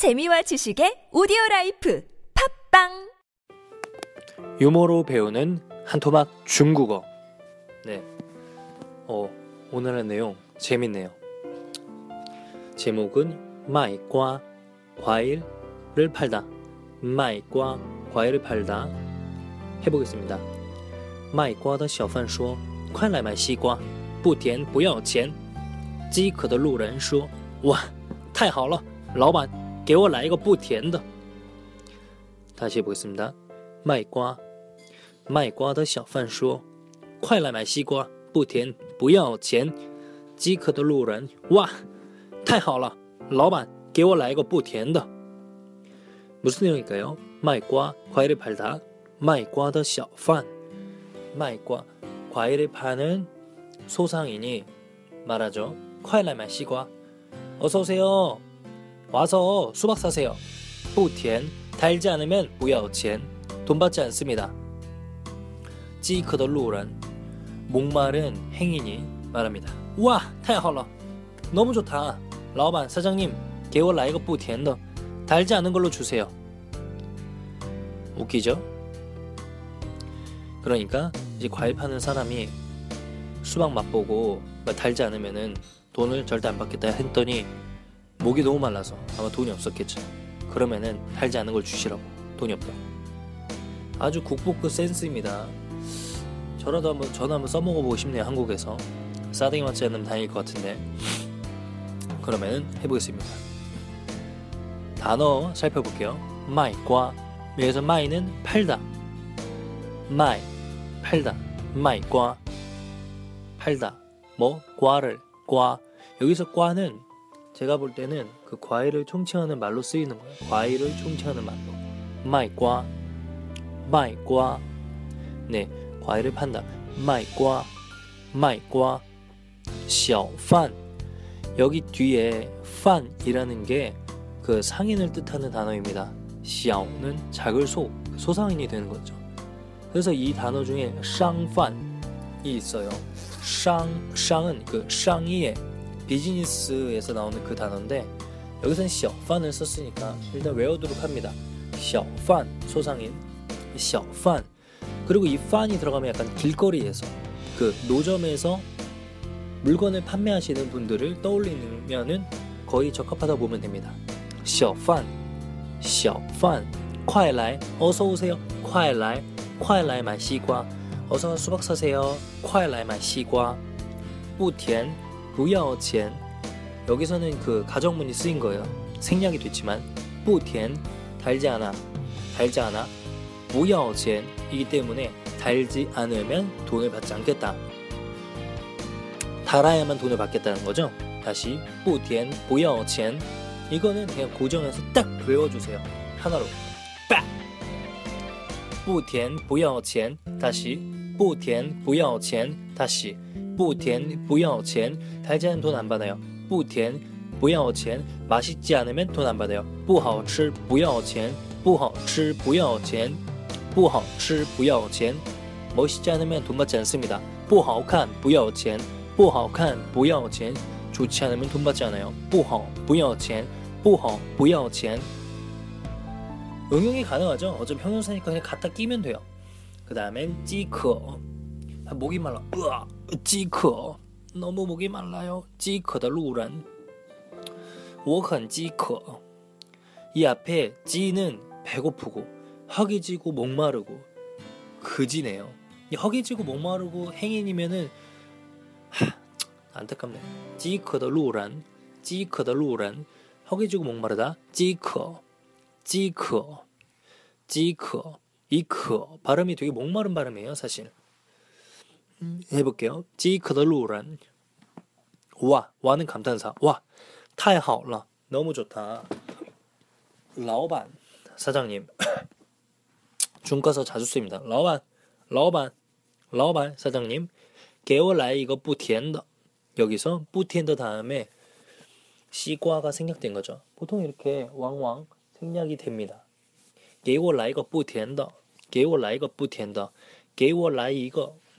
재미와 지식의 오디오 라이프 팝빵 유머로 배우는 한토막 중국어. 네. 어, 오늘의 내용 재밌네요. 제목은 마이과 과일을 팔다. 마이과 과일을 팔다. 해보겠습니다. 卖瓜的小贩说：“快来买西瓜，不甜不要钱。”饥渴的路人说：“哇，太好了，老板， 给我来一个不甜的。”다시해보겠습니다。卖瓜，卖瓜的小贩说：“快来买西瓜，不甜不要钱。”饥渴的路人：“哇，太好了，老板，给我来一个不甜的。”무슨내용일까요卖瓜，과일을팔다卖瓜的小贩。 마이과 과일을 파는 소상인이 말하죠. 과일날 마시과 어서 오세요. 와서 수박 사세요. 뿌티엔 달지 않으면 무야오첸 돈 받지 않습니다. 찌크더 루런 목마른 행인이 말합니다. 와, 太好了. 너무 좋다. 라오반 사장님, 개월 나이가 뿌티엔더 달지 않은 걸로 주세요. 웃기죠? 그러니까 이제 과일 파는 사람이 수박 맛보고 달지 않으면은 돈을 절대 안 받겠다 했더니 목이 너무 말라서 아마 돈이 없었겠죠. 그러면은 달지 않은 걸 주시라고 돈이 없다. 아주 국보급 센스입니다. 저라도 한번 저는 한번 써먹어 보고 싶네요 한국에서 싸대기 맞지 않으면 다행일 것 같은데 그러면은 해보겠습니다. 단어 살펴볼게요. 마이과 여기서 마이는 팔다. 마이 팔다 마이과 팔다 뭐 과를 과 여기서 과는 제가 볼 때는 그 과일을 총칭하는 말로 쓰이는 거예요 과일을 총칭하는 말로 마이과 마이과 네 과일을 판다 마이과 마이과 小贩 여기 뒤에 판이라는 게 그 상인을 뜻하는 단어입니다 小는 작을 소 소상인이 되는 거죠 그래서 이 단어 중에 쌍판이 있어요. 쌍, 쌍은 그 쌍이의 비즈니스에서 나오는 그 단어인데 여기서는 小贩을 썼으니까 일단 외워두도록 합니다. 小贩 소상인 小贩 그리고 이 판이 들어가면 약간 길거리에서 그 노점에서 물건을 판매하시는 분들을 떠올리면은 거의 적합하다 보면 됩니다. 小贩 小贩快来 어서 오세요. 快来快来买西瓜 어서 수박 사세요. 快来 买 西瓜. 不甜 不要钱 여기서는 그 가정문이 쓰인 거예요. 생략이 됐지만 不甜 달지 않아 달지 않아 不要钱 이기 때문에 달지 않으면 돈을 받지 않겠다. 달아야만 돈을 받겠다는 거죠. 다시 不甜不要钱 이거는 그냥 고정해서 딱 외워주세요. 하나로 不甜不要钱다시不甜不要钱 다시不甜不要钱달지 않은 돈안 받아요. 不甜不要钱맛있지않으면돈안받아요不好吃不要钱不好吃不要钱不好吃不要钱멋있지않으면돈받지않습니다不好看不要钱不好看不要钱좋지않으면돈받지않아요不好不要钱不好不要钱 응용이 가능하죠. 어차피 형용사니까 그냥 갖다 끼면 돼요. 그 다음엔 찌커. 아, 목이 말라. 으아, 찌커. 너무 목이 말라요. 찌커의 루란. 我很饥渴. 이 앞에 찌는 배고프고 허기지고 목마르고 그지네요. 이 허기지고 목마르고 행인이면은 하, 안타깝네. 찌커의 루란. 찌커의 루란. 허기지고 목마르다. 찌커. 찌커, 찌커, 이커 발음이 되게 목마른 발음이에요, 사실. 해볼게요. 찌크더루란 와 와는 감탄사 와 타이하오라 너무 좋다. 라오반 사장님 중가서 자주 쓰입니다. 라오반 라오반 라오반 사장님 개월라에 이거 뿌티엔더 여기서 뿌티엔더 다음에 시과가 생략된 거죠. 보통 이렇게 왕왕 생략이 됩니다. 개월라 이거 뿌티엔더 개월라 이거 뿌티엔더 개월라 이거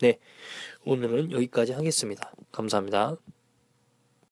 네 오늘은 여기까지 하겠습니다. 감사합니다.